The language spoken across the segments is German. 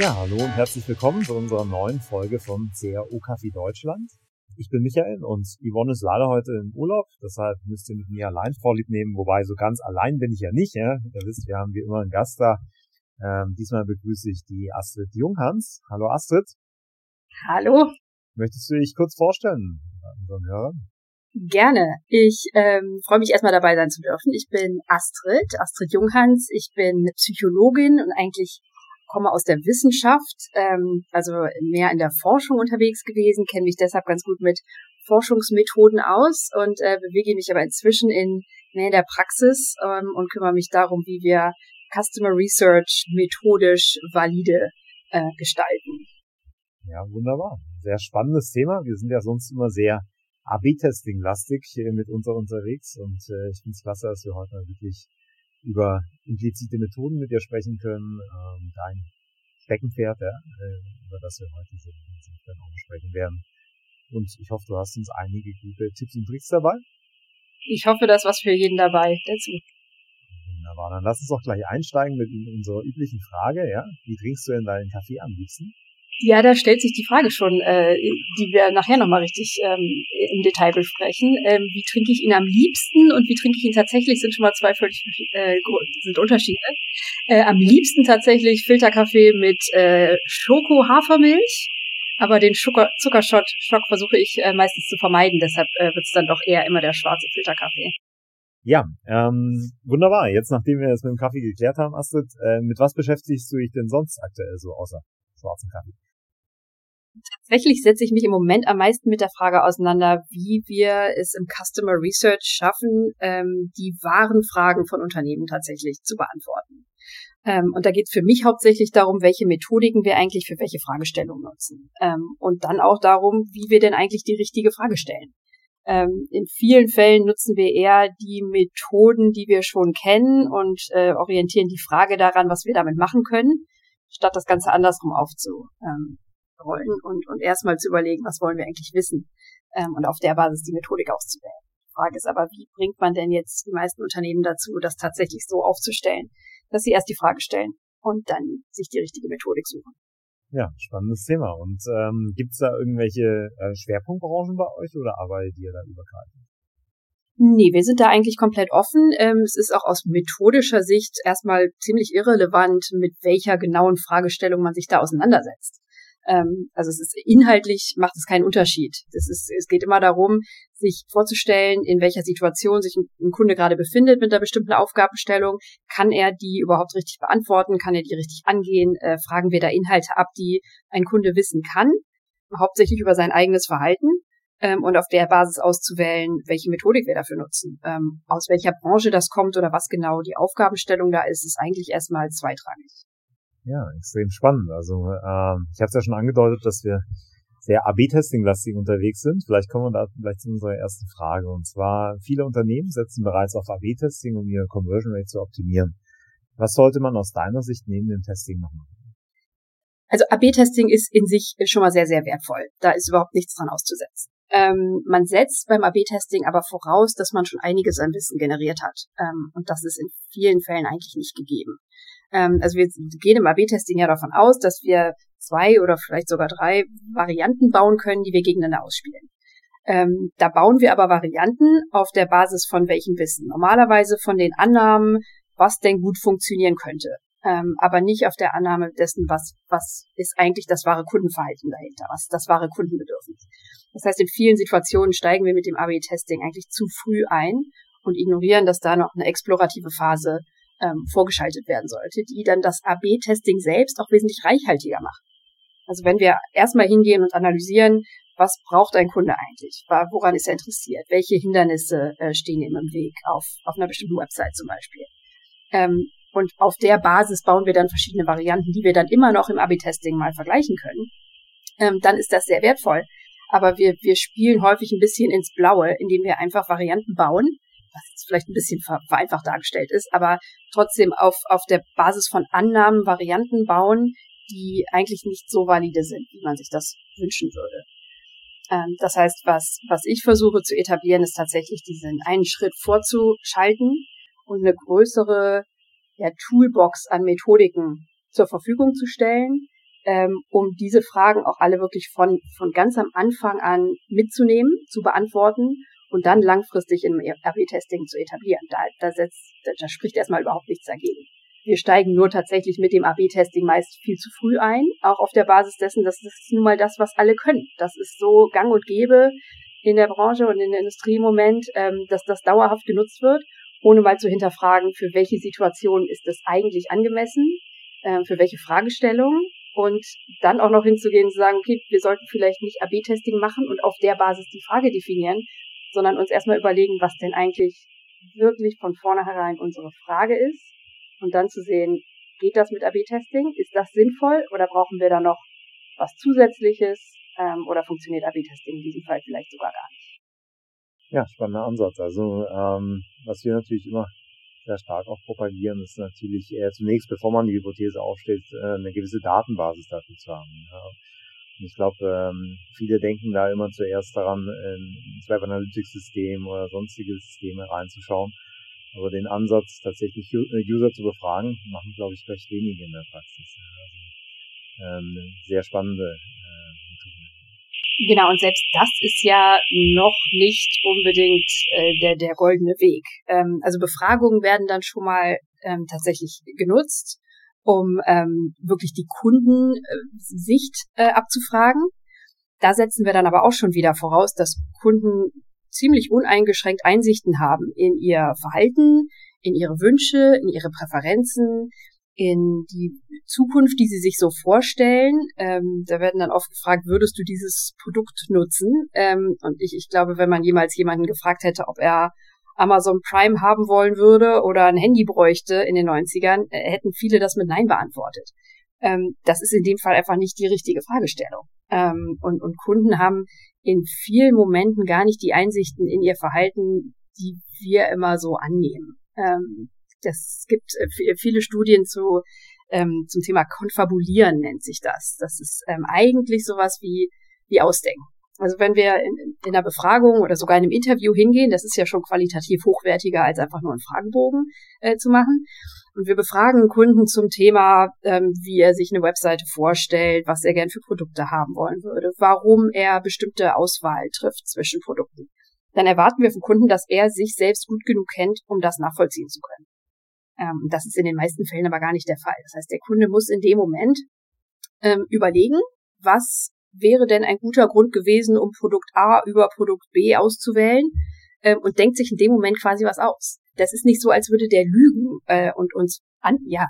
Ja, hallo und herzlich willkommen zu unserer neuen Folge von CRO Kaffee Deutschland. Ich bin Michael und Yvonne ist leider heute im Urlaub, deshalb müsst ihr mit mir allein vorlieb nehmen, wobei so ganz allein bin ich ja nicht. Ja? Ihr wisst, wir haben wie immer einen Gast da. Ähm, diesmal begrüße ich die Astrid Junghans. Hallo Astrid. Hallo. Möchtest du dich kurz vorstellen unseren Hörern? Gerne. Ich ähm, freue mich erstmal dabei sein zu dürfen. Ich bin Astrid, Astrid Junghans. Ich bin Psychologin und eigentlich komme aus der Wissenschaft, ähm, also mehr in der Forschung unterwegs gewesen, kenne mich deshalb ganz gut mit Forschungsmethoden aus und äh, bewege mich aber inzwischen in mehr in der Praxis ähm, und kümmere mich darum, wie wir Customer Research methodisch valide äh, gestalten. Ja, wunderbar. Sehr spannendes Thema. Wir sind ja sonst immer sehr AB-Testing-lastig mit uns unterwegs und äh, ich finde es klasse, dass wir heute mal wirklich über implizite Methoden mit dir sprechen können, ähm, dein Steckenpferd, ja, äh, über das wir heute so intensiv dann auch sprechen werden. Und ich hoffe, du hast uns einige gute Tipps und Tricks dabei. Ich hoffe, da ist was für jeden dabei. Dazu. Wunderbar. Dann lass uns doch gleich einsteigen mit unserer üblichen Frage, ja. Wie trinkst du denn deinen Kaffee am liebsten? Ja, da stellt sich die Frage schon, äh, die wir nachher nochmal richtig ähm, im Detail besprechen. Ähm, wie trinke ich ihn am liebsten und wie trinke ich ihn tatsächlich, sind schon mal zwei völlig äh, sind Unterschiede. Äh, am liebsten tatsächlich Filterkaffee mit äh, Schoko-Hafermilch, aber den Zucker Zuckershot Schock versuche ich äh, meistens zu vermeiden, deshalb äh, wird es dann doch eher immer der schwarze Filterkaffee. Ja, ähm, wunderbar. Jetzt, nachdem wir das mit dem Kaffee geklärt haben, Astrid, äh, mit was beschäftigst du dich denn sonst aktuell so außer schwarzen Kaffee? Tatsächlich setze ich mich im Moment am meisten mit der Frage auseinander, wie wir es im Customer Research schaffen, ähm, die wahren Fragen von Unternehmen tatsächlich zu beantworten. Ähm, und da geht es für mich hauptsächlich darum, welche Methodiken wir eigentlich für welche Fragestellung nutzen. Ähm, und dann auch darum, wie wir denn eigentlich die richtige Frage stellen. Ähm, in vielen Fällen nutzen wir eher die Methoden, die wir schon kennen und äh, orientieren die Frage daran, was wir damit machen können, statt das Ganze andersrum aufzu, ähm, rollen und, und erstmal zu überlegen, was wollen wir eigentlich wissen ähm, und auf der Basis die Methodik auszuwählen. Die Frage ist aber, wie bringt man denn jetzt die meisten Unternehmen dazu, das tatsächlich so aufzustellen, dass sie erst die Frage stellen und dann sich die richtige Methodik suchen. Ja, spannendes Thema. Und ähm, gibt es da irgendwelche äh, Schwerpunktbranchen bei euch oder arbeitet ihr da übergreifend? Nee, wir sind da eigentlich komplett offen. Ähm, es ist auch aus methodischer Sicht erstmal ziemlich irrelevant, mit welcher genauen Fragestellung man sich da auseinandersetzt. Ähm, also es ist inhaltlich macht es keinen Unterschied. Es ist, es geht immer darum, sich vorzustellen, in welcher Situation sich ein, ein Kunde gerade befindet mit einer bestimmten Aufgabenstellung. Kann er die überhaupt richtig beantworten? Kann er die richtig angehen? Äh, fragen wir da Inhalte ab, die ein Kunde wissen kann, hauptsächlich über sein eigenes Verhalten ähm, und auf der Basis auszuwählen, welche Methodik wir dafür nutzen. Ähm, aus welcher Branche das kommt oder was genau die Aufgabenstellung da ist, ist eigentlich erstmal zweitrangig. Ja, extrem spannend. Also ähm, ich habe es ja schon angedeutet, dass wir sehr AB-Testing-lastig unterwegs sind. Vielleicht kommen wir da vielleicht zu unserer ersten Frage. Und zwar, viele Unternehmen setzen bereits auf AB-Testing, um ihre Conversion Rate zu optimieren. Was sollte man aus deiner Sicht neben dem Testing noch machen? Also AB-Testing ist in sich schon mal sehr, sehr wertvoll. Da ist überhaupt nichts dran auszusetzen. Ähm, man setzt beim AB-Testing aber voraus, dass man schon einiges an Wissen generiert hat. Ähm, und das ist in vielen Fällen eigentlich nicht gegeben. Ähm, also wir gehen im AB-Testing ja davon aus, dass wir zwei oder vielleicht sogar drei Varianten bauen können, die wir gegeneinander ausspielen. Ähm, da bauen wir aber Varianten auf der Basis von welchem Wissen? Normalerweise von den Annahmen, was denn gut funktionieren könnte. Ähm, aber nicht auf der Annahme dessen, was, was ist eigentlich das wahre Kundenverhalten dahinter, was das wahre Kundenbedürfnis. Das heißt, in vielen Situationen steigen wir mit dem AB-Testing eigentlich zu früh ein und ignorieren, dass da noch eine explorative Phase ähm, vorgeschaltet werden sollte, die dann das AB-Testing selbst auch wesentlich reichhaltiger macht. Also wenn wir erstmal hingehen und analysieren, was braucht ein Kunde eigentlich? Woran ist er interessiert? Welche Hindernisse äh, stehen ihm im Weg auf, auf einer bestimmten Website zum Beispiel? Ähm, und auf der Basis bauen wir dann verschiedene Varianten, die wir dann immer noch im AB-Testing mal vergleichen können. Ähm, dann ist das sehr wertvoll. Aber wir, wir spielen häufig ein bisschen ins Blaue, indem wir einfach Varianten bauen, was jetzt vielleicht ein bisschen vereinfacht dargestellt ist, aber trotzdem auf, auf der Basis von Annahmen Varianten bauen, die eigentlich nicht so valide sind, wie man sich das wünschen würde. Ähm, das heißt, was, was ich versuche zu etablieren, ist tatsächlich diesen einen Schritt vorzuschalten und eine größere ja, Toolbox an Methodiken zur Verfügung zu stellen, ähm, um diese Fragen auch alle wirklich von, von ganz am Anfang an mitzunehmen, zu beantworten und dann langfristig im AB-Testing zu etablieren. Da, da, setzt, da spricht erstmal überhaupt nichts dagegen. Wir steigen nur tatsächlich mit dem AB-Testing meist viel zu früh ein, auch auf der Basis dessen, dass das nun mal das, was alle können. Das ist so gang und gäbe in der Branche und in der Industrie im Moment, ähm, dass das dauerhaft genutzt wird, ohne mal zu hinterfragen, für welche Situation ist das eigentlich angemessen, äh, für welche Fragestellungen und dann auch noch hinzugehen und zu sagen, okay, wir sollten vielleicht nicht AB-Testing machen und auf der Basis die Frage definieren, sondern uns erstmal überlegen, was denn eigentlich wirklich von vornherein unsere Frage ist und dann zu sehen, geht das mit AB-Testing? Ist das sinnvoll oder brauchen wir da noch was Zusätzliches ähm, oder funktioniert AB-Testing in diesem Fall vielleicht sogar gar nicht? Ja, spannender Ansatz. Also ähm, was wir natürlich immer sehr stark auch propagieren, ist natürlich äh, zunächst, bevor man die Hypothese aufstellt, äh, eine gewisse Datenbasis dafür zu haben. Ja. Ich glaube, ähm, viele denken da immer zuerst daran, in Web Analytics System oder sonstige Systeme reinzuschauen. Aber den Ansatz, tatsächlich äh, User zu befragen, machen, glaube ich, recht wenige in der Praxis. Also, ähm, sehr spannende äh, Methode. Genau, und selbst das ist ja noch nicht unbedingt äh, der, der goldene Weg. Ähm, also Befragungen werden dann schon mal ähm, tatsächlich genutzt, um ähm, wirklich die Kundensicht äh, abzufragen. Da setzen wir dann aber auch schon wieder voraus, dass Kunden ziemlich uneingeschränkt Einsichten haben in ihr Verhalten, in ihre Wünsche, in ihre Präferenzen, in die Zukunft, die sie sich so vorstellen. Ähm, da werden dann oft gefragt, würdest du dieses Produkt nutzen? Ähm, und ich, ich glaube, wenn man jemals jemanden gefragt hätte, ob er Amazon Prime haben wollen würde oder ein Handy bräuchte in den 90ern, äh, hätten viele das mit Nein beantwortet. Ähm, das ist in dem Fall einfach nicht die richtige Fragestellung. Ähm, und, und Kunden haben in vielen Momenten gar nicht die Einsichten in ihr Verhalten, die wir immer so annehmen. Ähm, das gibt äh, viele Studien zu ähm, zum Thema Konfabulieren nennt sich das. Das ist ähm, eigentlich sowas wie wie Ausdenken. Also wenn wir in, in einer Befragung oder sogar in einem Interview hingehen, das ist ja schon qualitativ hochwertiger als einfach nur einen Fragebogen äh, zu machen. Und wir befragen Kunden zum Thema, ähm, wie er sich eine Webseite vorstellt, was er gern für Produkte haben wollen würde, warum er bestimmte Auswahl trifft zwischen Produkten. Dann erwarten wir vom Kunden, dass er sich selbst gut genug kennt, um das nachvollziehen zu können. Ähm, das ist in den meisten Fällen aber gar nicht der Fall. Das heißt, der Kunde muss in dem Moment ähm, überlegen, was wäre denn ein guter Grund gewesen, um Produkt A über Produkt B auszuwählen ähm, und denkt sich in dem Moment quasi was aus. Das ist nicht so, als würde der lügen äh, und uns an, ja,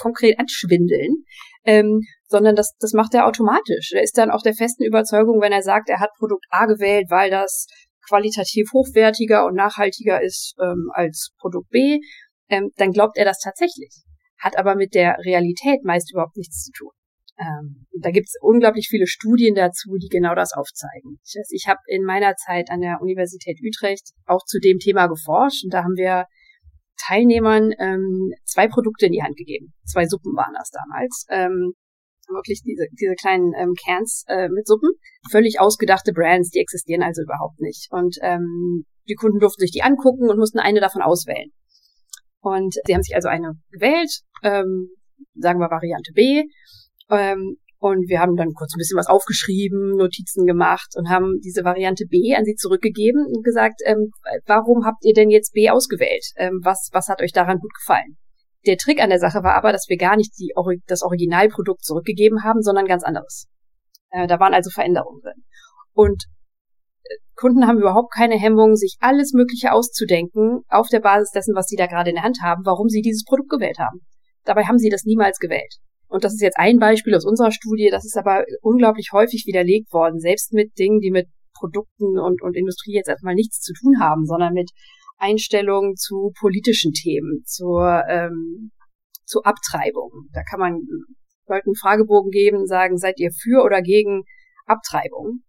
konkret anschwindeln, ähm, sondern das, das macht er automatisch. Er ist dann auch der festen Überzeugung, wenn er sagt, er hat Produkt A gewählt, weil das qualitativ hochwertiger und nachhaltiger ist ähm, als Produkt B, ähm, dann glaubt er das tatsächlich. Hat aber mit der Realität meist überhaupt nichts zu tun. Ähm, da gibt es unglaublich viele Studien dazu, die genau das aufzeigen. Ich, weiß, ich habe in meiner Zeit an der Universität Utrecht auch zu dem Thema geforscht und da haben wir Teilnehmern ähm, zwei Produkte in die Hand gegeben. Zwei Suppen waren das damals. Ähm, wirklich diese, diese kleinen ähm, Cans äh, mit Suppen. Völlig ausgedachte Brands, die existieren also überhaupt nicht. Und ähm, die Kunden durften sich die angucken und mussten eine davon auswählen. Und sie haben sich also eine gewählt, ähm, sagen wir Variante B. Ähm, und wir haben dann kurz ein bisschen was aufgeschrieben, Notizen gemacht und haben diese Variante B an sie zurückgegeben und gesagt, ähm, warum habt ihr denn jetzt B ausgewählt? Ähm, was, was hat euch daran gut gefallen? Der Trick an der Sache war aber, dass wir gar nicht die, das Originalprodukt zurückgegeben haben, sondern ganz anderes. Äh, da waren also Veränderungen drin. Und Kunden haben überhaupt keine Hemmung, sich alles Mögliche auszudenken auf der Basis dessen, was sie da gerade in der Hand haben, warum sie dieses Produkt gewählt haben. Dabei haben sie das niemals gewählt. Und das ist jetzt ein Beispiel aus unserer Studie, das ist aber unglaublich häufig widerlegt worden, selbst mit Dingen, die mit Produkten und, und Industrie jetzt erstmal nichts zu tun haben, sondern mit Einstellungen zu politischen Themen, zur, ähm, zu Abtreibung. Da kann man Leuten Fragebogen geben, sagen, seid ihr für oder gegen Abtreibung?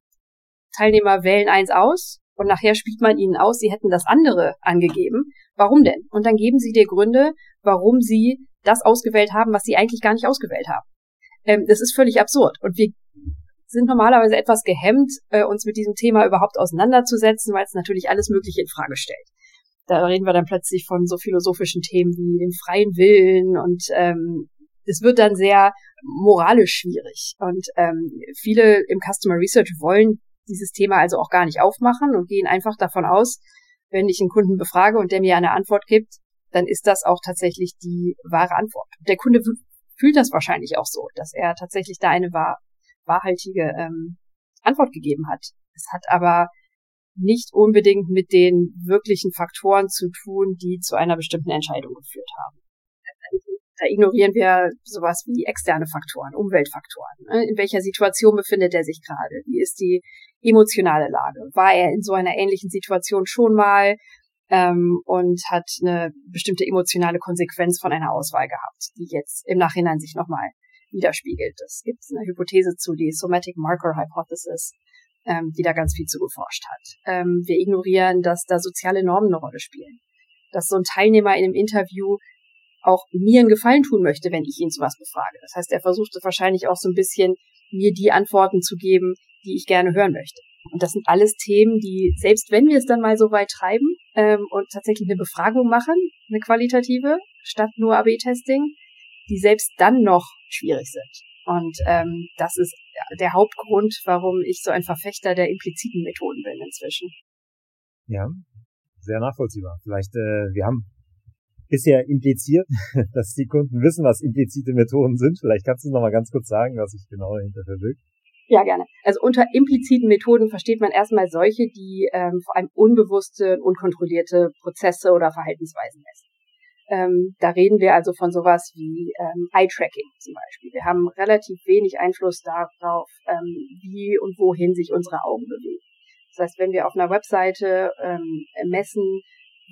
Teilnehmer wählen eins aus und nachher spielt man ihnen aus, sie hätten das andere angegeben. Warum denn? Und dann geben sie dir Gründe, warum sie das ausgewählt haben, was sie eigentlich gar nicht ausgewählt haben. Ähm, das ist völlig absurd. Und wir sind normalerweise etwas gehemmt, äh, uns mit diesem Thema überhaupt auseinanderzusetzen, weil es natürlich alles Mögliche in Frage stellt. Da reden wir dann plötzlich von so philosophischen Themen wie den freien Willen und ähm, das wird dann sehr moralisch schwierig. Und ähm, viele im Customer Research wollen dieses Thema also auch gar nicht aufmachen und gehen einfach davon aus, wenn ich einen Kunden befrage und der mir eine Antwort gibt, dann ist das auch tatsächlich die wahre Antwort. Der Kunde fühlt das wahrscheinlich auch so, dass er tatsächlich da eine wahr, wahrhaltige ähm, Antwort gegeben hat. Es hat aber nicht unbedingt mit den wirklichen Faktoren zu tun, die zu einer bestimmten Entscheidung geführt haben. Da ignorieren wir sowas wie externe Faktoren, Umweltfaktoren. Ne? In welcher Situation befindet er sich gerade? Wie ist die emotionale Lage? War er in so einer ähnlichen Situation schon mal ähm, und hat eine bestimmte emotionale Konsequenz von einer Auswahl gehabt, die jetzt im Nachhinein sich nochmal widerspiegelt? Es gibt eine Hypothese zu, die Somatic Marker Hypothesis, ähm, die da ganz viel zu geforscht hat. Ähm, wir ignorieren, dass da soziale Normen eine Rolle spielen. Dass so ein Teilnehmer in einem Interview auch mir einen Gefallen tun möchte, wenn ich ihn zu was befrage. Das heißt, er versucht wahrscheinlich auch so ein bisschen, mir die Antworten zu geben, die ich gerne hören möchte. Und das sind alles Themen, die, selbst wenn wir es dann mal so weit treiben ähm, und tatsächlich eine Befragung machen, eine qualitative, statt nur AB-Testing, die selbst dann noch schwierig sind. Und ähm, das ist der Hauptgrund, warum ich so ein Verfechter der impliziten Methoden bin inzwischen. Ja, sehr nachvollziehbar. Vielleicht, äh, wir haben bisher impliziert, dass die Kunden wissen, was implizite Methoden sind. Vielleicht kannst du noch mal ganz kurz sagen, was sich genau dahinter verbirgt. Ja, gerne. Also unter impliziten Methoden versteht man erstmal solche, die ähm, vor allem unbewusste, unkontrollierte Prozesse oder Verhaltensweisen messen. Ähm, da reden wir also von sowas wie ähm, Eye-Tracking zum Beispiel. Wir haben relativ wenig Einfluss darauf, ähm, wie und wohin sich unsere Augen bewegen. Das heißt, wenn wir auf einer Webseite ähm, messen,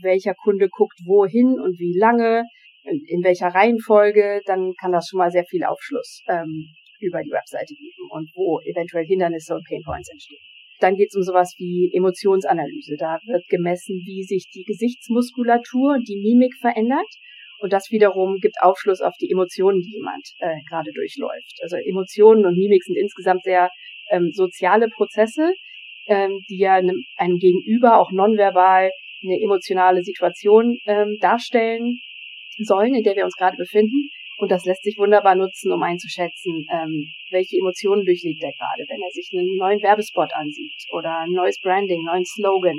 welcher Kunde guckt wohin und wie lange, in, in welcher Reihenfolge, dann kann das schon mal sehr viel Aufschluss ähm, über die Webseite geben und wo eventuell Hindernisse und Painpoints entstehen. Dann geht es um sowas wie Emotionsanalyse. Da wird gemessen, wie sich die Gesichtsmuskulatur und die Mimik verändert. Und das wiederum gibt Aufschluss auf die Emotionen, die jemand äh, gerade durchläuft. Also Emotionen und Mimik sind insgesamt sehr ähm, soziale Prozesse, ähm, die ja einem, einem Gegenüber auch nonverbal eine emotionale Situation ähm, darstellen sollen, in der wir uns gerade befinden. Und das lässt sich wunderbar nutzen, um einzuschätzen, ähm, welche Emotionen durchlebt er gerade, wenn er sich einen neuen Werbespot ansieht oder ein neues Branding, neuen Slogan,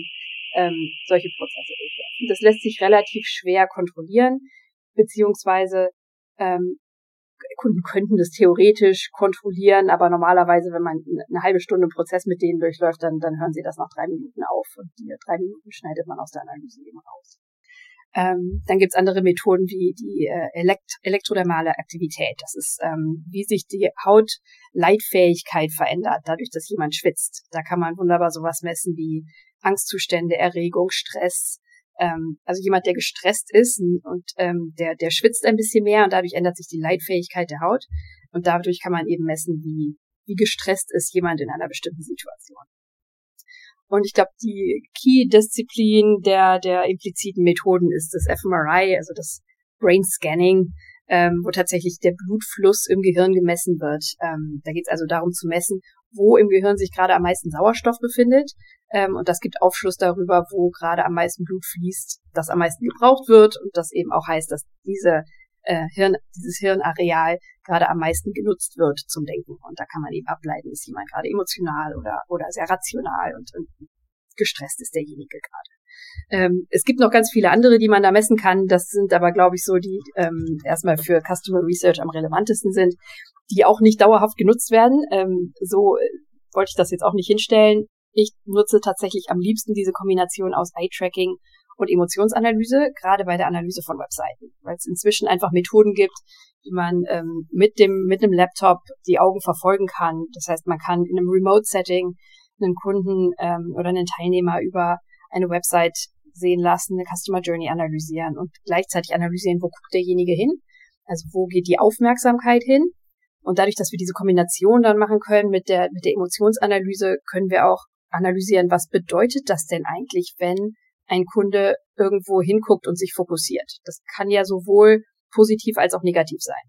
ähm, solche Prozesse durchlaufen. Das lässt sich relativ schwer kontrollieren, beziehungsweise ähm, Kunden könnten das theoretisch kontrollieren, aber normalerweise, wenn man eine halbe Stunde einen Prozess mit denen durchläuft, dann, dann hören sie das nach drei Minuten auf und die drei Minuten schneidet man aus der Analyse eben raus. Ähm, dann gibt's andere Methoden wie die äh, Elekt elektrodermale Aktivität. Das ist, ähm, wie sich die Hautleitfähigkeit verändert, dadurch, dass jemand schwitzt. Da kann man wunderbar sowas messen wie Angstzustände, Erregung, Stress. Ähm, also jemand, der gestresst ist und ähm, der, der schwitzt ein bisschen mehr und dadurch ändert sich die Leitfähigkeit der Haut. Und dadurch kann man eben messen, wie, wie gestresst ist jemand in einer bestimmten Situation. Und ich glaube, die Key-Disziplin der, der impliziten Methoden ist das fMRI, also das Brain Scanning, ähm, wo tatsächlich der Blutfluss im Gehirn gemessen wird. Ähm, da geht es also darum zu messen, wo im Gehirn sich gerade am meisten Sauerstoff befindet. Ähm, und das gibt Aufschluss darüber, wo gerade am meisten Blut fließt, das am meisten gebraucht wird. Und das eben auch heißt, dass diese äh, Hirn, dieses Hirnareal gerade am meisten genutzt wird zum Denken. Und da kann man eben ableiten, ist jemand gerade emotional oder, oder sehr rational und, und gestresst ist derjenige gerade. Ähm, es gibt noch ganz viele andere, die man da messen kann. Das sind aber, glaube ich, so die ähm, erstmal für Customer Research am relevantesten sind, die auch nicht dauerhaft genutzt werden. Ähm, so äh, wollte ich das jetzt auch nicht hinstellen. Ich nutze tatsächlich am liebsten diese Kombination aus Eye-Tracking und Emotionsanalyse, gerade bei der Analyse von Webseiten, weil es inzwischen einfach Methoden gibt, wie man ähm, mit dem mit einem Laptop die Augen verfolgen kann. Das heißt, man kann in einem Remote-Setting einen Kunden ähm, oder einen Teilnehmer über eine Website sehen lassen, eine Customer Journey analysieren und gleichzeitig analysieren, wo guckt derjenige hin, also wo geht die Aufmerksamkeit hin. Und dadurch, dass wir diese Kombination dann machen können mit der, mit der Emotionsanalyse, können wir auch analysieren, was bedeutet das denn eigentlich, wenn ein Kunde irgendwo hinguckt und sich fokussiert. Das kann ja sowohl positiv als auch negativ sein.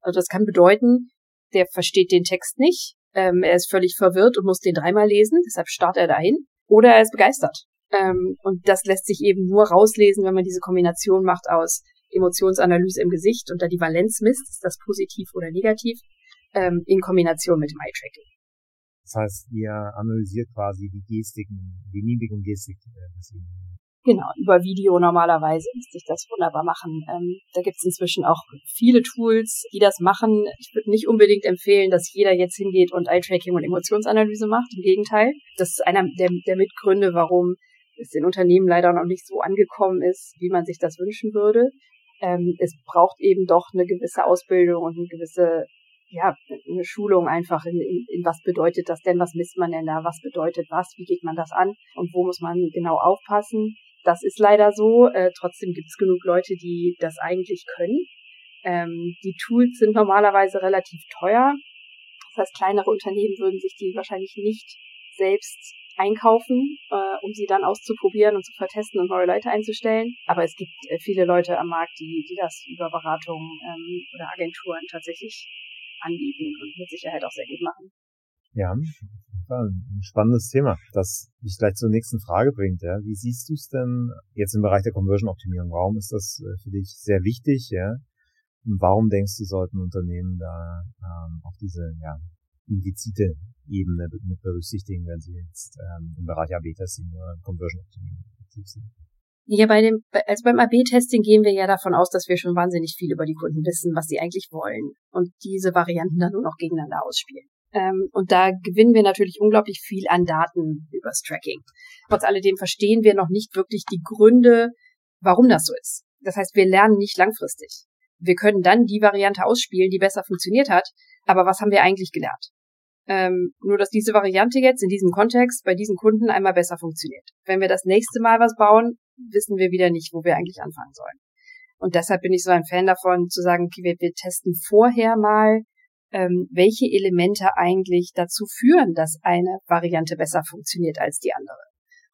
Also das kann bedeuten, der versteht den Text nicht, ähm, er ist völlig verwirrt und muss den dreimal lesen, deshalb starrt er dahin, oder er ist begeistert. Ähm, und das lässt sich eben nur rauslesen, wenn man diese Kombination macht aus Emotionsanalyse im Gesicht und da die Valenz misst, ist das positiv oder negativ, ähm, in Kombination mit dem Eye-Tracking. Das heißt, ihr analysiert quasi die Gestiken, die Mimik und Gestik äh, des Genau, über Video normalerweise lässt sich das wunderbar machen. Ähm, da gibt's inzwischen auch viele Tools, die das machen. Ich würde nicht unbedingt empfehlen, dass jeder jetzt hingeht und Eye-Tracking und Emotionsanalyse macht. Im Gegenteil. Das ist einer der, der Mitgründe, warum es in Unternehmen leider noch nicht so angekommen ist, wie man sich das wünschen würde. Ähm, es braucht eben doch eine gewisse Ausbildung und eine gewisse ja, eine Schulung einfach in, in, in was bedeutet das denn, was misst man denn da, was bedeutet was, wie geht man das an und wo muss man genau aufpassen. Das ist leider so. Äh, trotzdem gibt es genug Leute, die das eigentlich können. Ähm, die Tools sind normalerweise relativ teuer. Das heißt, kleinere Unternehmen würden sich die wahrscheinlich nicht selbst einkaufen, äh, um sie dann auszuprobieren und zu vertesten und neue Leute einzustellen. Aber es gibt äh, viele Leute am Markt, die, die das über Beratungen ähm, oder Agenturen tatsächlich anbieten und mit Sicherheit auch sehr gut machen. Ja, ein spannendes Thema, das mich gleich zur nächsten Frage bringt. Ja. Wie siehst du es denn jetzt im Bereich der Conversion-Optimierung? Warum ist das äh, für dich sehr wichtig? Ja? Und warum denkst du, sollten Unternehmen da ähm, auf diese ja, implizite Ebene mit berücksichtigen, wenn sie jetzt ähm, im Bereich AB-Testing oder Conversion-Optimierung sind? Ja, bei dem, also beim AB-Testing gehen wir ja davon aus, dass wir schon wahnsinnig viel über die Kunden wissen, was sie eigentlich wollen und diese Varianten dann nur noch gegeneinander ausspielen. Ähm, und da gewinnen wir natürlich unglaublich viel an Daten übers Tracking. Trotz alledem verstehen wir noch nicht wirklich die Gründe, warum das so ist. Das heißt, wir lernen nicht langfristig. Wir können dann die Variante ausspielen, die besser funktioniert hat, aber was haben wir eigentlich gelernt? Ähm, nur, dass diese Variante jetzt in diesem Kontext bei diesen Kunden einmal besser funktioniert. Wenn wir das nächste Mal was bauen, wissen wir wieder nicht, wo wir eigentlich anfangen sollen. Und deshalb bin ich so ein Fan davon, zu sagen, okay, wir, wir testen vorher mal ähm, welche Elemente eigentlich dazu führen, dass eine Variante besser funktioniert als die andere.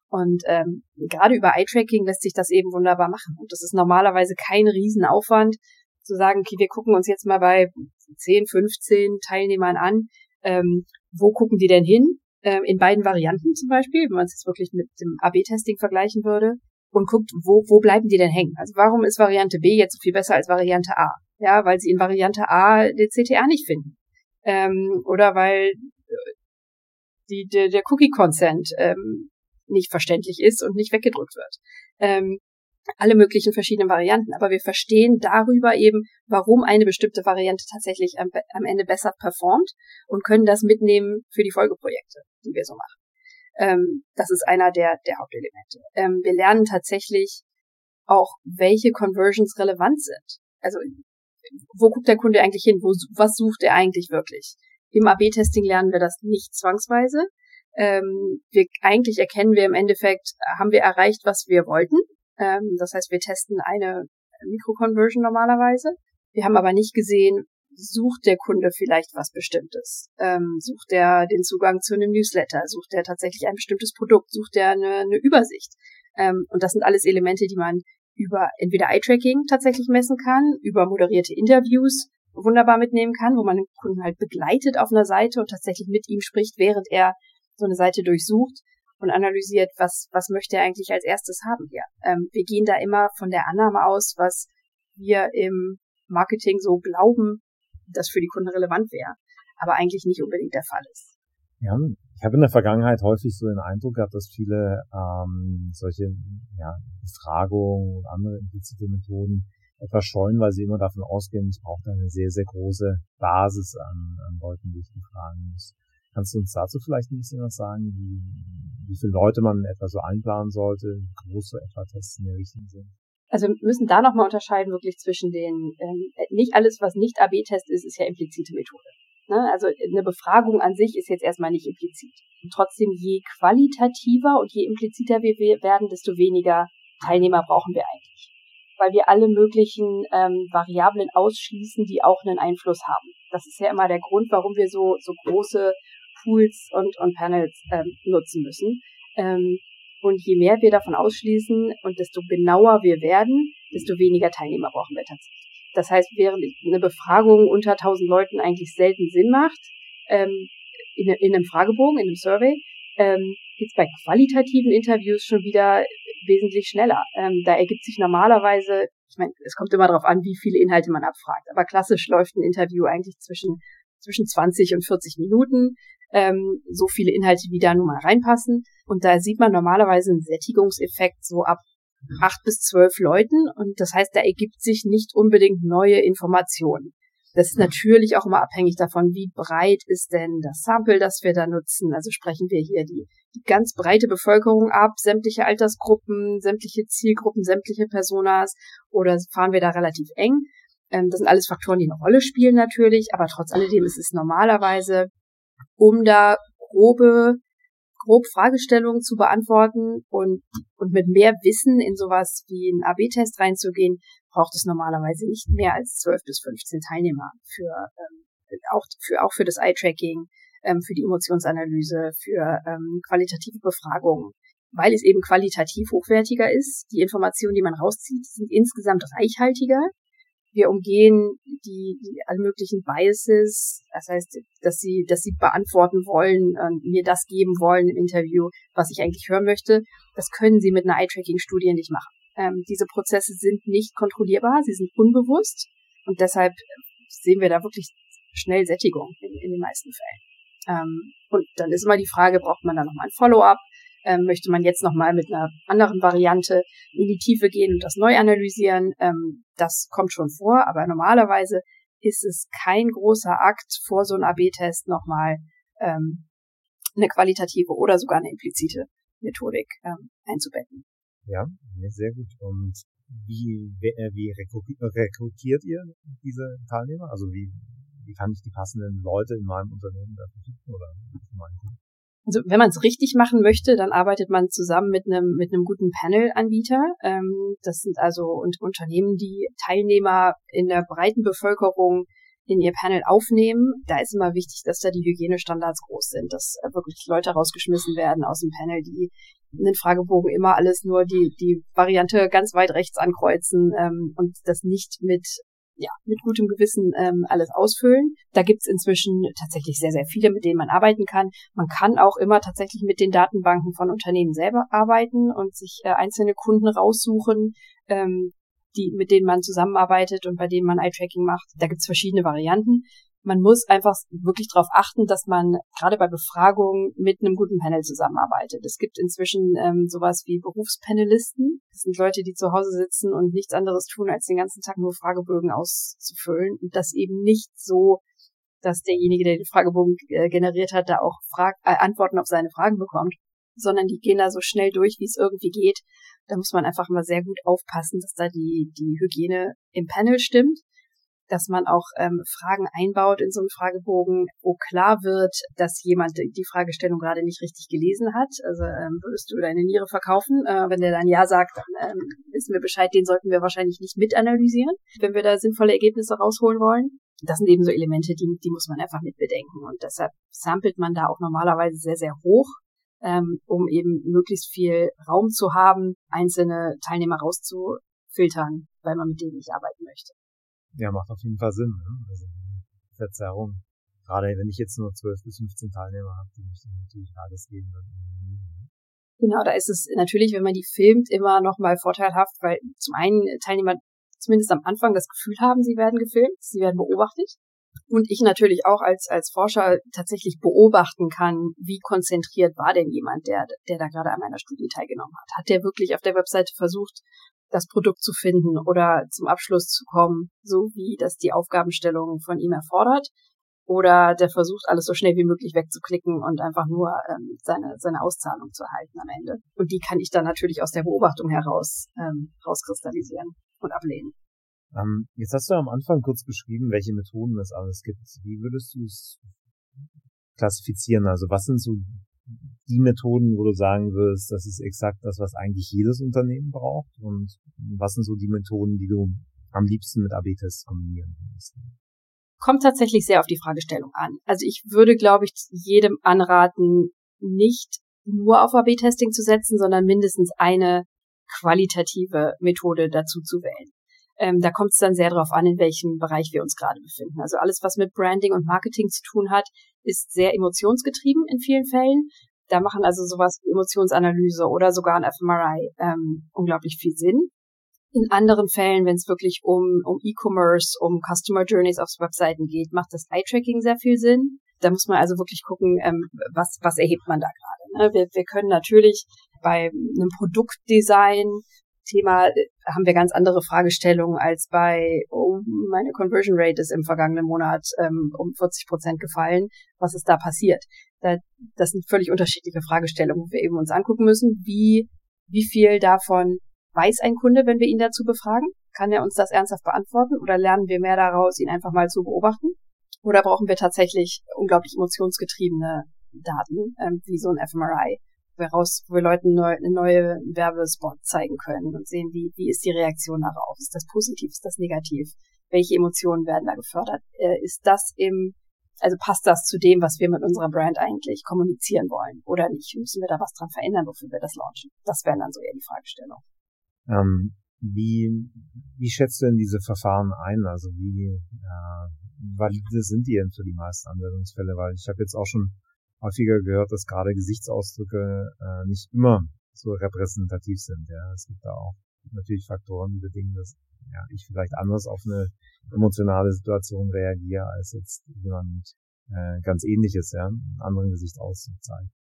Und ähm, gerade über Eye-Tracking lässt sich das eben wunderbar machen. Und das ist normalerweise kein Riesenaufwand, zu sagen, okay, wir gucken uns jetzt mal bei 10, 15 Teilnehmern an, ähm, wo gucken die denn hin? Ähm, in beiden Varianten zum Beispiel, wenn man es jetzt wirklich mit dem AB-Testing vergleichen würde und guckt, wo, wo bleiben die denn hängen? Also warum ist Variante B jetzt so viel besser als Variante A? Ja, weil sie in Variante A den CTA nicht finden. Ähm, oder weil äh, die, der, der Cookie-Consent ähm, nicht verständlich ist und nicht weggedrückt wird. Ähm, alle möglichen verschiedenen Varianten, aber wir verstehen darüber eben, warum eine bestimmte Variante tatsächlich am, am Ende besser performt und können das mitnehmen für die Folgeprojekte, die wir so machen. Ähm, das ist einer der, der Hauptelemente. Ähm, wir lernen tatsächlich auch, welche Conversions relevant sind. Also wo guckt der Kunde eigentlich hin? Wo, was sucht er eigentlich wirklich? Im AB-Testing lernen wir das nicht zwangsweise. Ähm, wir, eigentlich erkennen wir im Endeffekt, haben wir erreicht, was wir wollten. Ähm, das heißt, wir testen eine Mikroconversion normalerweise. Wir haben aber nicht gesehen, sucht der Kunde vielleicht was Bestimmtes? Ähm, sucht er den Zugang zu einem Newsletter? Sucht er tatsächlich ein bestimmtes Produkt? Sucht er eine, eine Übersicht? Ähm, und das sind alles Elemente, die man über entweder Eye-Tracking tatsächlich messen kann, über moderierte Interviews wunderbar mitnehmen kann, wo man den Kunden halt begleitet auf einer Seite und tatsächlich mit ihm spricht, während er so eine Seite durchsucht und analysiert, was, was möchte er eigentlich als erstes haben hier. Ähm, wir gehen da immer von der Annahme aus, was wir im Marketing so glauben, das für die Kunden relevant wäre, aber eigentlich nicht unbedingt der Fall ist. Ja, ich habe in der Vergangenheit häufig so den Eindruck gehabt, dass viele ähm, solche ja, Befragungen und andere implizite Methoden etwas scheuen, weil sie immer davon ausgehen, ich brauche eine sehr, sehr große Basis an, an Leuten, die ich befragen muss. Kannst du uns dazu vielleicht ein bisschen was sagen, wie, wie viele Leute man etwa so einplanen sollte, wie groß so etwa Tests in der Richtung sind? Also wir müssen da nochmal unterscheiden wirklich zwischen den, ähm, nicht alles, was nicht AB-Test ist, ist ja implizite Methode. Ne? Also eine Befragung an sich ist jetzt erstmal nicht implizit. Und trotzdem, je qualitativer und je impliziter wir werden, desto weniger Teilnehmer brauchen wir eigentlich. Weil wir alle möglichen ähm, Variablen ausschließen, die auch einen Einfluss haben. Das ist ja immer der Grund, warum wir so, so große Pools und, und Panels ähm, nutzen müssen. Ähm, und je mehr wir davon ausschließen und desto genauer wir werden, desto weniger Teilnehmer brauchen wir tatsächlich. Das heißt, während eine Befragung unter 1000 Leuten eigentlich selten Sinn macht, ähm, in, in einem Fragebogen, in einem Survey, ähm, geht bei qualitativen Interviews schon wieder wesentlich schneller. Ähm, da ergibt sich normalerweise Ich meine, es kommt immer darauf an, wie viele Inhalte man abfragt. Aber klassisch läuft ein Interview eigentlich zwischen, zwischen 20 und 40 Minuten. Ähm, so viele Inhalte, wie da nun mal reinpassen. Und da sieht man normalerweise einen Sättigungseffekt so ab acht bis zwölf Leuten. Und das heißt, da ergibt sich nicht unbedingt neue Informationen. Das ist natürlich auch immer abhängig davon, wie breit ist denn das Sample, das wir da nutzen. Also sprechen wir hier die, die ganz breite Bevölkerung ab, sämtliche Altersgruppen, sämtliche Zielgruppen, sämtliche Personas oder fahren wir da relativ eng. Ähm, das sind alles Faktoren, die eine Rolle spielen natürlich, aber trotz alledem ist es normalerweise, um da grobe grob Fragestellungen zu beantworten und, und mit mehr Wissen in sowas wie einen AB-Test reinzugehen, braucht es normalerweise nicht mehr als 12 bis 15 Teilnehmer für ähm, auch für auch für das Eye-Tracking, ähm, für die Emotionsanalyse, für ähm, qualitative Befragungen, weil es eben qualitativ hochwertiger ist. Die Informationen, die man rauszieht, sind insgesamt reichhaltiger. Wir umgehen die, die alle möglichen Biases, das heißt, dass sie, dass sie beantworten wollen, und mir das geben wollen im Interview, was ich eigentlich hören möchte. Das können sie mit einer Eye-Tracking-Studie nicht machen. Ähm, diese Prozesse sind nicht kontrollierbar, sie sind unbewusst und deshalb sehen wir da wirklich schnell Sättigung in, in den meisten Fällen. Ähm, und dann ist immer die Frage, braucht man da nochmal ein Follow-up? Ähm, möchte man jetzt nochmal mit einer anderen Variante in die Tiefe gehen und das neu analysieren? Ähm, das kommt schon vor, aber normalerweise ist es kein großer Akt vor so einem AB-Test nochmal ähm, eine qualitative oder sogar eine implizite Methodik ähm, einzubetten. Ja, sehr gut. Und wie, äh, wie rekrutiert ihr diese Teilnehmer? Also wie, wie kann ich die passenden Leute in meinem Unternehmen da finden oder in meinem Kunden? Also wenn man es richtig machen möchte, dann arbeitet man zusammen mit einem mit einem guten Panel-Anbieter. Ähm, das sind also Unternehmen, die Teilnehmer in der breiten Bevölkerung in ihr Panel aufnehmen. Da ist immer wichtig, dass da die Hygienestandards groß sind, dass wirklich Leute rausgeschmissen werden aus dem Panel, die in den Fragebogen immer alles nur die, die Variante ganz weit rechts ankreuzen ähm, und das nicht mit ja, mit gutem Gewissen ähm, alles ausfüllen. Da gibt's inzwischen tatsächlich sehr, sehr viele, mit denen man arbeiten kann. Man kann auch immer tatsächlich mit den Datenbanken von Unternehmen selber arbeiten und sich äh, einzelne Kunden raussuchen, ähm, die, mit denen man zusammenarbeitet und bei denen man Eye-Tracking macht. Da gibt's verschiedene Varianten man muss einfach wirklich darauf achten, dass man gerade bei Befragungen mit einem guten Panel zusammenarbeitet. Es gibt inzwischen ähm, sowas wie Berufspanelisten. Das sind Leute, die zu Hause sitzen und nichts anderes tun, als den ganzen Tag nur Fragebögen auszufüllen und das eben nicht so, dass derjenige, der den Fragebogen äh, generiert hat, da auch Frag äh, Antworten auf seine Fragen bekommt, sondern die gehen da so schnell durch, wie es irgendwie geht. Da muss man einfach mal sehr gut aufpassen, dass da die, die Hygiene im Panel stimmt dass man auch ähm, Fragen einbaut in so einen Fragebogen, wo klar wird, dass jemand die Fragestellung gerade nicht richtig gelesen hat. Also ähm, würdest du deine Niere verkaufen? Äh, wenn der dann Ja sagt, dann ähm, wissen wir Bescheid, den sollten wir wahrscheinlich nicht mitanalysieren, wenn wir da sinnvolle Ergebnisse rausholen wollen. Das sind eben so Elemente, die, die muss man einfach mit bedenken. Und deshalb samplet man da auch normalerweise sehr, sehr hoch, ähm, um eben möglichst viel Raum zu haben, einzelne Teilnehmer rauszufiltern, weil man mit denen nicht arbeiten möchte. Ja, macht auf jeden Fall Sinn. Ne? Also Verzerrung. Gerade wenn ich jetzt nur 12 bis 15 Teilnehmer habe, die möchte natürlich alles geben. Ne? Genau, da ist es natürlich, wenn man die filmt, immer nochmal vorteilhaft, weil zum einen Teilnehmer zumindest am Anfang das Gefühl haben, sie werden gefilmt, sie werden beobachtet. Und ich natürlich auch als, als Forscher tatsächlich beobachten kann, wie konzentriert war denn jemand, der, der da gerade an meiner Studie teilgenommen hat. Hat der wirklich auf der Webseite versucht, das Produkt zu finden oder zum Abschluss zu kommen, so wie das die Aufgabenstellung von ihm erfordert. Oder der versucht, alles so schnell wie möglich wegzuklicken und einfach nur ähm, seine, seine Auszahlung zu erhalten am Ende. Und die kann ich dann natürlich aus der Beobachtung heraus ähm, rauskristallisieren und ablehnen. Ähm, jetzt hast du am Anfang kurz beschrieben, welche Methoden es alles gibt. Wie würdest du es klassifizieren? Also was sind so die Methoden, wo du sagen wirst, das ist exakt das, was eigentlich jedes Unternehmen braucht? Und was sind so die Methoden, die du am liebsten mit AB-Tests kombinieren würdest? Kommt tatsächlich sehr auf die Fragestellung an. Also ich würde, glaube ich, jedem anraten, nicht nur auf AB-Testing zu setzen, sondern mindestens eine qualitative Methode dazu zu wählen. Ähm, da kommt es dann sehr darauf an, in welchem Bereich wir uns gerade befinden. Also alles, was mit Branding und Marketing zu tun hat, ist sehr emotionsgetrieben in vielen Fällen. Da machen also sowas wie Emotionsanalyse oder sogar ein fMRI ähm, unglaublich viel Sinn. In anderen Fällen, wenn es wirklich um, um E-Commerce, um Customer Journeys aufs Webseiten geht, macht das Eye-Tracking sehr viel Sinn. Da muss man also wirklich gucken, ähm, was, was erhebt man da gerade. Ne? Wir, wir können natürlich bei einem Produktdesign Thema äh, haben wir ganz andere Fragestellungen als bei, oh, meine Conversion Rate ist im vergangenen Monat ähm, um 40 Prozent gefallen. Was ist da passiert? Da, das sind völlig unterschiedliche Fragestellungen, wo wir eben uns angucken müssen, wie, wie viel davon weiß ein Kunde, wenn wir ihn dazu befragen? Kann er uns das ernsthaft beantworten oder lernen wir mehr daraus, ihn einfach mal zu beobachten? Oder brauchen wir tatsächlich unglaublich emotionsgetriebene Daten, ähm, wie so ein fMRI? Wir raus, wo wir Leuten neu, eine neue Werbespot zeigen können und sehen, wie, wie ist die Reaktion darauf? Ist das positiv? Ist das negativ? Welche Emotionen werden da gefördert? Äh, ist das im, also passt das zu dem, was wir mit unserer Brand eigentlich kommunizieren wollen oder nicht? Müssen wir da was dran verändern, wofür wir das launchen? Das wären dann so eher die Fragestellungen. Ähm, wie, wie schätzt du denn diese Verfahren ein? Also wie äh, valide sind die denn für die meisten Anwendungsfälle? Weil ich habe jetzt auch schon häufiger gehört, dass gerade Gesichtsausdrücke äh, nicht immer so repräsentativ sind. Ja, es gibt da auch natürlich Faktoren, die bedingen, dass ja, ich vielleicht anders auf eine emotionale Situation reagiere, als jetzt jemand äh, ganz ähnliches, ja, einen anderen Gesichtsausdruck zeigt.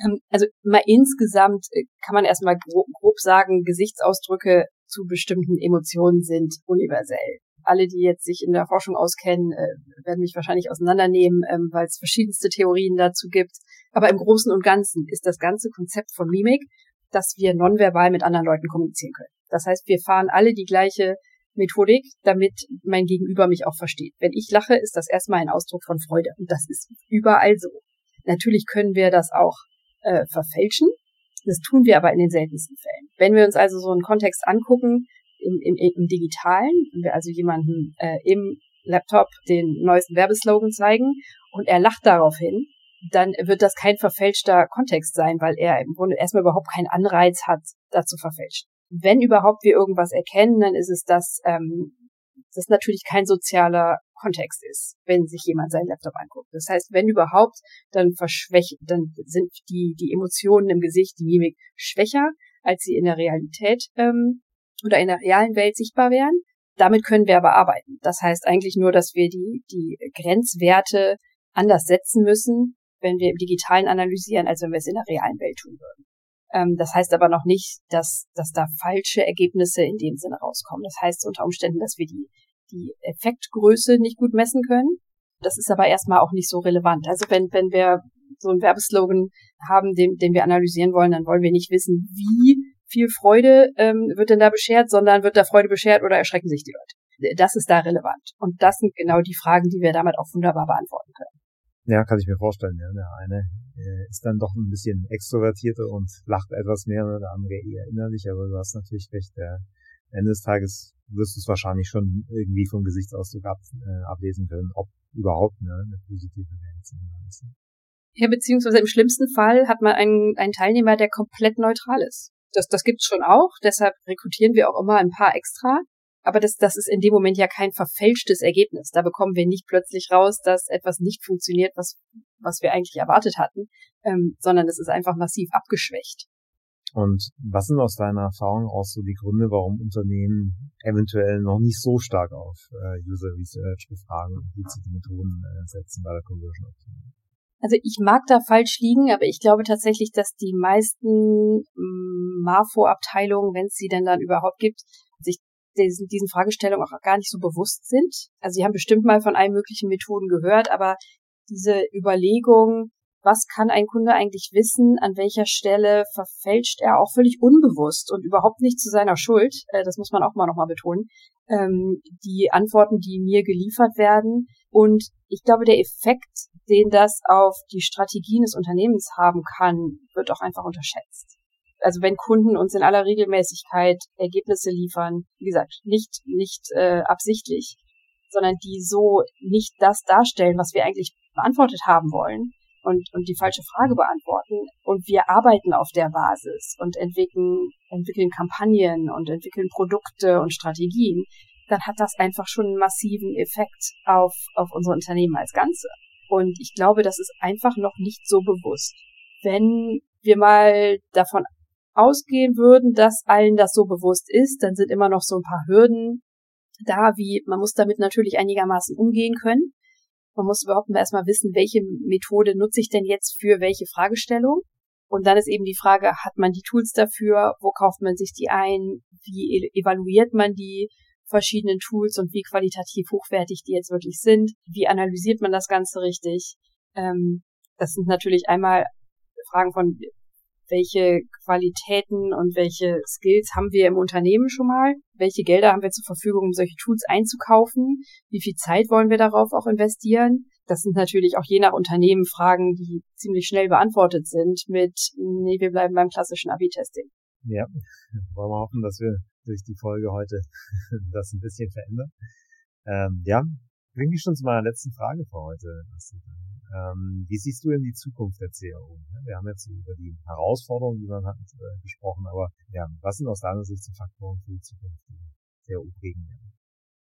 Ähm, also mal insgesamt äh, kann man erstmal grob, grob sagen, Gesichtsausdrücke zu bestimmten Emotionen sind universell alle, die jetzt sich in der Forschung auskennen, äh, werden mich wahrscheinlich auseinandernehmen, ähm, weil es verschiedenste Theorien dazu gibt. Aber im Großen und Ganzen ist das ganze Konzept von Mimik, dass wir nonverbal mit anderen Leuten kommunizieren können. Das heißt, wir fahren alle die gleiche Methodik, damit mein Gegenüber mich auch versteht. Wenn ich lache, ist das erstmal ein Ausdruck von Freude. Und das ist überall so. Natürlich können wir das auch äh, verfälschen. Das tun wir aber in den seltensten Fällen. Wenn wir uns also so einen Kontext angucken, im, im, im Digitalen, wenn wir also jemanden äh, im Laptop den neuesten Werbeslogan zeigen und er lacht daraufhin, dann wird das kein verfälschter Kontext sein, weil er im Grunde erstmal überhaupt keinen Anreiz hat, da zu verfälschen. Wenn überhaupt wir irgendwas erkennen, dann ist es, dass ähm, das natürlich kein sozialer Kontext ist, wenn sich jemand seinen Laptop anguckt. Das heißt, wenn überhaupt, dann verschwächt, dann sind die, die Emotionen im Gesicht, die Mimik schwächer, als sie in der Realität ähm, oder in der realen Welt sichtbar wären. Damit können wir aber arbeiten. Das heißt eigentlich nur, dass wir die, die Grenzwerte anders setzen müssen, wenn wir im Digitalen analysieren, als wenn wir es in der realen Welt tun würden. Ähm, das heißt aber noch nicht, dass, dass da falsche Ergebnisse in dem Sinne rauskommen. Das heißt unter Umständen, dass wir die, die Effektgröße nicht gut messen können. Das ist aber erstmal auch nicht so relevant. Also wenn, wenn wir so einen Werbeslogan haben, den, den wir analysieren wollen, dann wollen wir nicht wissen, wie viel Freude ähm, wird denn da beschert, sondern wird da Freude beschert oder erschrecken sich die Leute. Das ist da relevant. Und das sind genau die Fragen, die wir damit auch wunderbar beantworten können. Ja, kann ich mir vorstellen. Ja. Der eine äh, ist dann doch ein bisschen extrovertierter und lacht etwas mehr, der andere eher innerlich, aber du hast natürlich recht. Der Ende des Tages wirst du es wahrscheinlich schon irgendwie vom Gesichtsausdruck ab, äh, ablesen können, ob überhaupt ne, eine positive Reaktion ist. Ja, beziehungsweise im schlimmsten Fall hat man einen, einen Teilnehmer, der komplett neutral ist das, das gibt's schon auch. Deshalb rekrutieren wir auch immer ein paar extra. Aber das, das ist in dem Moment ja kein verfälschtes Ergebnis. Da bekommen wir nicht plötzlich raus, dass etwas nicht funktioniert, was, was wir eigentlich erwartet hatten, ähm, sondern es ist einfach massiv abgeschwächt. Und was sind aus deiner Erfahrung auch so die Gründe, warum Unternehmen eventuell noch nicht so stark auf äh, User Research befragen und implizite Methoden äh, setzen bei der Conversion Optimierung? Also ich mag da falsch liegen, aber ich glaube tatsächlich, dass die meisten mm, MAFO-Abteilungen, wenn es sie denn dann überhaupt gibt, sich diesen, diesen Fragestellungen auch gar nicht so bewusst sind. Also sie haben bestimmt mal von allen möglichen Methoden gehört, aber diese Überlegung, was kann ein Kunde eigentlich wissen, an welcher Stelle verfälscht er auch völlig unbewusst und überhaupt nicht zu seiner Schuld, äh, das muss man auch mal nochmal betonen, ähm, die Antworten, die mir geliefert werden. Und ich glaube, der Effekt, den das auf die Strategien des Unternehmens haben kann, wird auch einfach unterschätzt. Also wenn Kunden uns in aller Regelmäßigkeit Ergebnisse liefern, wie gesagt, nicht, nicht äh, absichtlich, sondern die so nicht das darstellen, was wir eigentlich beantwortet haben wollen, und, und die falsche Frage beantworten. Und wir arbeiten auf der Basis und entwickeln, entwickeln Kampagnen und entwickeln Produkte und Strategien, dann hat das einfach schon einen massiven Effekt auf, auf unsere Unternehmen als Ganze. Und ich glaube, das ist einfach noch nicht so bewusst. Wenn wir mal davon ausgehen würden, dass allen das so bewusst ist, dann sind immer noch so ein paar Hürden da, wie man muss damit natürlich einigermaßen umgehen können. Man muss überhaupt erstmal wissen, welche Methode nutze ich denn jetzt für welche Fragestellung. Und dann ist eben die Frage, hat man die Tools dafür? Wo kauft man sich die ein? Wie evaluiert man die verschiedenen Tools und wie qualitativ hochwertig die jetzt wirklich sind? Wie analysiert man das Ganze richtig? Ähm, das sind natürlich einmal Fragen von welche Qualitäten und welche Skills haben wir im Unternehmen schon mal, welche Gelder haben wir zur Verfügung, um solche Tools einzukaufen, wie viel Zeit wollen wir darauf auch investieren. Das sind natürlich auch je nach Unternehmen Fragen, die ziemlich schnell beantwortet sind mit, nee, wir bleiben beim klassischen AB-Testing. Ja, wollen wir hoffen, dass wir durch die Folge heute das ein bisschen verändern. Ähm, ja, bringe ich schon zu meiner letzten Frage für heute. Ähm, wie siehst du denn die Zukunft der CAO? Wir haben jetzt über die Herausforderungen, die man hat, äh, gesprochen, aber ja, was sind aus deiner Sicht die Faktoren für die Zukunft, die CAO prägen werden?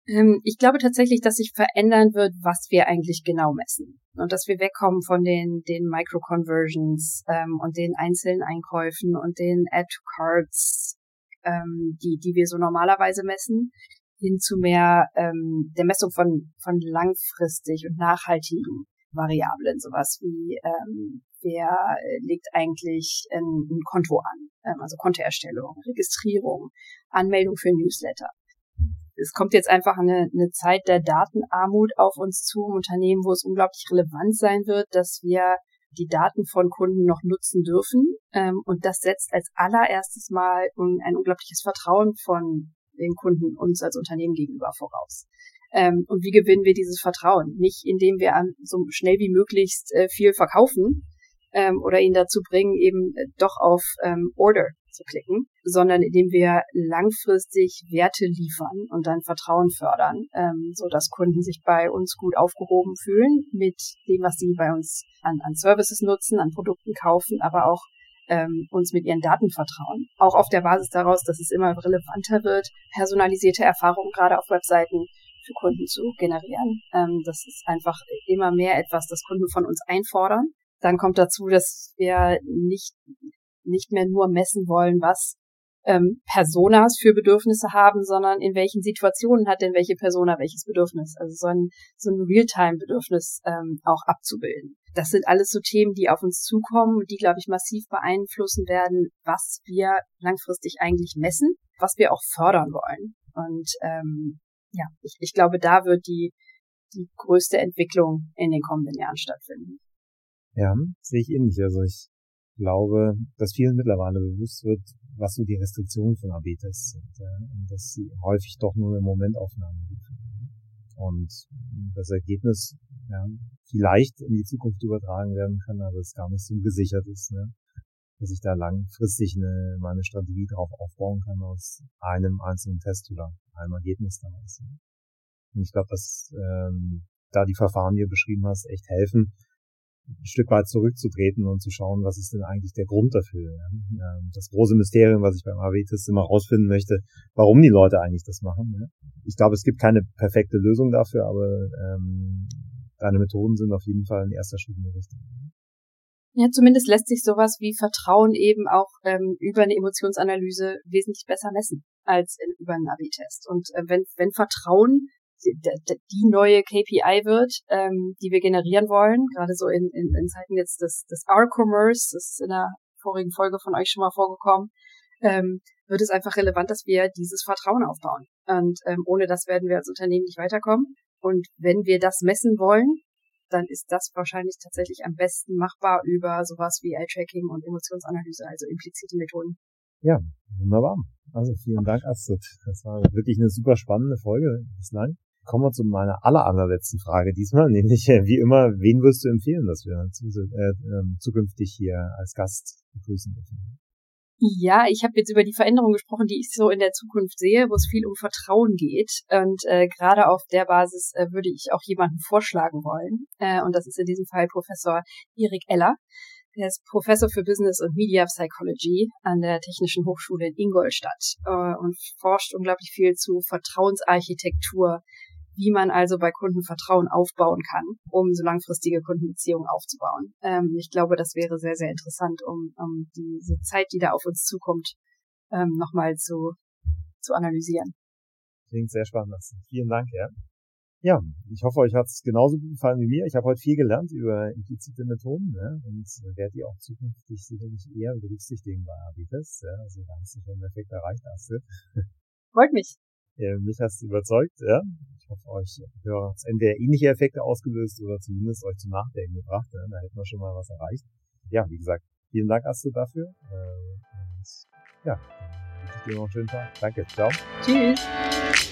Ähm, ich glaube tatsächlich, dass sich verändern wird, was wir eigentlich genau messen. Und dass wir wegkommen von den, den Micro-Conversions ähm, und den einzelnen Einkäufen und den Add-to-Cards, ähm, die, die wir so normalerweise messen, hin zu mehr ähm, der Messung von, von langfristig und nachhaltigen Variablen, sowas wie ähm, wer legt eigentlich ein, ein Konto an, ähm, also Kontoerstellung, Registrierung, Anmeldung für Newsletter. Es kommt jetzt einfach eine, eine Zeit der Datenarmut auf uns zu im Unternehmen, wo es unglaublich relevant sein wird, dass wir die Daten von Kunden noch nutzen dürfen. Ähm, und das setzt als allererstes mal ein unglaubliches Vertrauen von den Kunden uns als Unternehmen gegenüber voraus. Ähm, und wie gewinnen wir dieses Vertrauen? Nicht indem wir an, so schnell wie möglichst äh, viel verkaufen ähm, oder ihn dazu bringen, eben äh, doch auf ähm, Order zu klicken, sondern indem wir langfristig Werte liefern und dann Vertrauen fördern, ähm, so dass Kunden sich bei uns gut aufgehoben fühlen mit dem, was sie bei uns an, an Services nutzen, an Produkten kaufen, aber auch ähm, uns mit ihren Daten vertrauen. Auch auf der Basis daraus, dass es immer relevanter wird, personalisierte Erfahrungen gerade auf Webseiten für Kunden zu generieren. Ähm, das ist einfach immer mehr etwas, das Kunden von uns einfordern. Dann kommt dazu, dass wir nicht, nicht mehr nur messen wollen, was ähm, Personas für Bedürfnisse haben, sondern in welchen Situationen hat denn welche Persona welches Bedürfnis. Also so ein, so ein Realtime-Bedürfnis ähm, auch abzubilden. Das sind alles so Themen, die auf uns zukommen die, glaube ich, massiv beeinflussen werden, was wir langfristig eigentlich messen, was wir auch fördern wollen. Und ähm, ja, ich, ich glaube, da wird die, die größte Entwicklung in den kommenden Jahren stattfinden. Ja, sehe ich ähnlich. Also ich glaube, dass vielen mittlerweile bewusst wird, was so die Restriktionen von AB-Tests sind. Ja, und dass sie häufig doch nur eine Momentaufnahme liefern. Und das Ergebnis ja, vielleicht in die Zukunft übertragen werden kann, aber es gar nicht so gesichert ist, ne? Dass ich da langfristig eine, meine Strategie drauf aufbauen kann aus einem einzelnen Test oder einem Ergebnis daraus. Und ich glaube, dass ähm, da die Verfahren, die du beschrieben hast, echt helfen, ein Stück weit zurückzutreten und zu schauen, was ist denn eigentlich der Grund dafür. Ja? Das große Mysterium, was ich beim AW-Test immer rausfinden möchte, warum die Leute eigentlich das machen. Ja? Ich glaube, es gibt keine perfekte Lösung dafür, aber ähm, deine Methoden sind auf jeden Fall ein erster Schritt in die Richtung. Ja, zumindest lässt sich sowas wie Vertrauen eben auch ähm, über eine Emotionsanalyse wesentlich besser messen als in, über einen AB-Test. Und äh, wenn, wenn Vertrauen die, die neue KPI wird, ähm, die wir generieren wollen, gerade so in, in, in Zeiten jetzt des, des R-Commerce, das ist in der vorigen Folge von euch schon mal vorgekommen, ähm, wird es einfach relevant, dass wir dieses Vertrauen aufbauen. Und ähm, ohne das werden wir als Unternehmen nicht weiterkommen. Und wenn wir das messen wollen, dann ist das wahrscheinlich tatsächlich am besten machbar über sowas wie Eye-Tracking und Emotionsanalyse, also implizite Methoden. Ja, wunderbar. Also vielen Dank, Astrid. Das war wirklich eine super spannende Folge bislang. Kommen wir zu meiner aller allerletzten Frage diesmal, nämlich äh, wie immer, wen wirst du empfehlen, dass wir äh, ähm, zukünftig hier als Gast begrüßen dürfen? Ja, ich habe jetzt über die Veränderung gesprochen, die ich so in der Zukunft sehe, wo es viel um Vertrauen geht. Und äh, gerade auf der Basis äh, würde ich auch jemanden vorschlagen wollen. Äh, und das ist in diesem Fall Professor Erik Eller. Er ist Professor für Business und Media Psychology an der Technischen Hochschule in Ingolstadt äh, und forscht unglaublich viel zu Vertrauensarchitektur wie man also bei Kunden Vertrauen aufbauen kann, um so langfristige Kundenbeziehungen aufzubauen. Ähm, ich glaube, das wäre sehr, sehr interessant, um, um diese Zeit, die da auf uns zukommt, ähm, nochmal zu, zu analysieren. Klingt sehr spannend. Vielen Dank, ja. Ja, ich hoffe, euch hat es genauso gut gefallen wie mir. Ich habe heute viel gelernt über implizite Methoden ne? und werde die auch zukünftig sicherlich eher berücksichtigen bei AB-Tests. Ja? Also da hast du schon einen Effekt erreicht, Astrid. Freut mich. Ja, mich hast überzeugt, ja. Ich hoffe, euch Hörer hat entweder ähnliche Effekte ausgelöst oder zumindest euch zum Nachdenken gebracht. Ja? Da hätten wir schon mal was erreicht. Ja, wie gesagt, vielen Dank, Astrid, dafür. Äh, und ja, wünsche dir noch einen schönen Tag. Danke, ciao. Tschüss.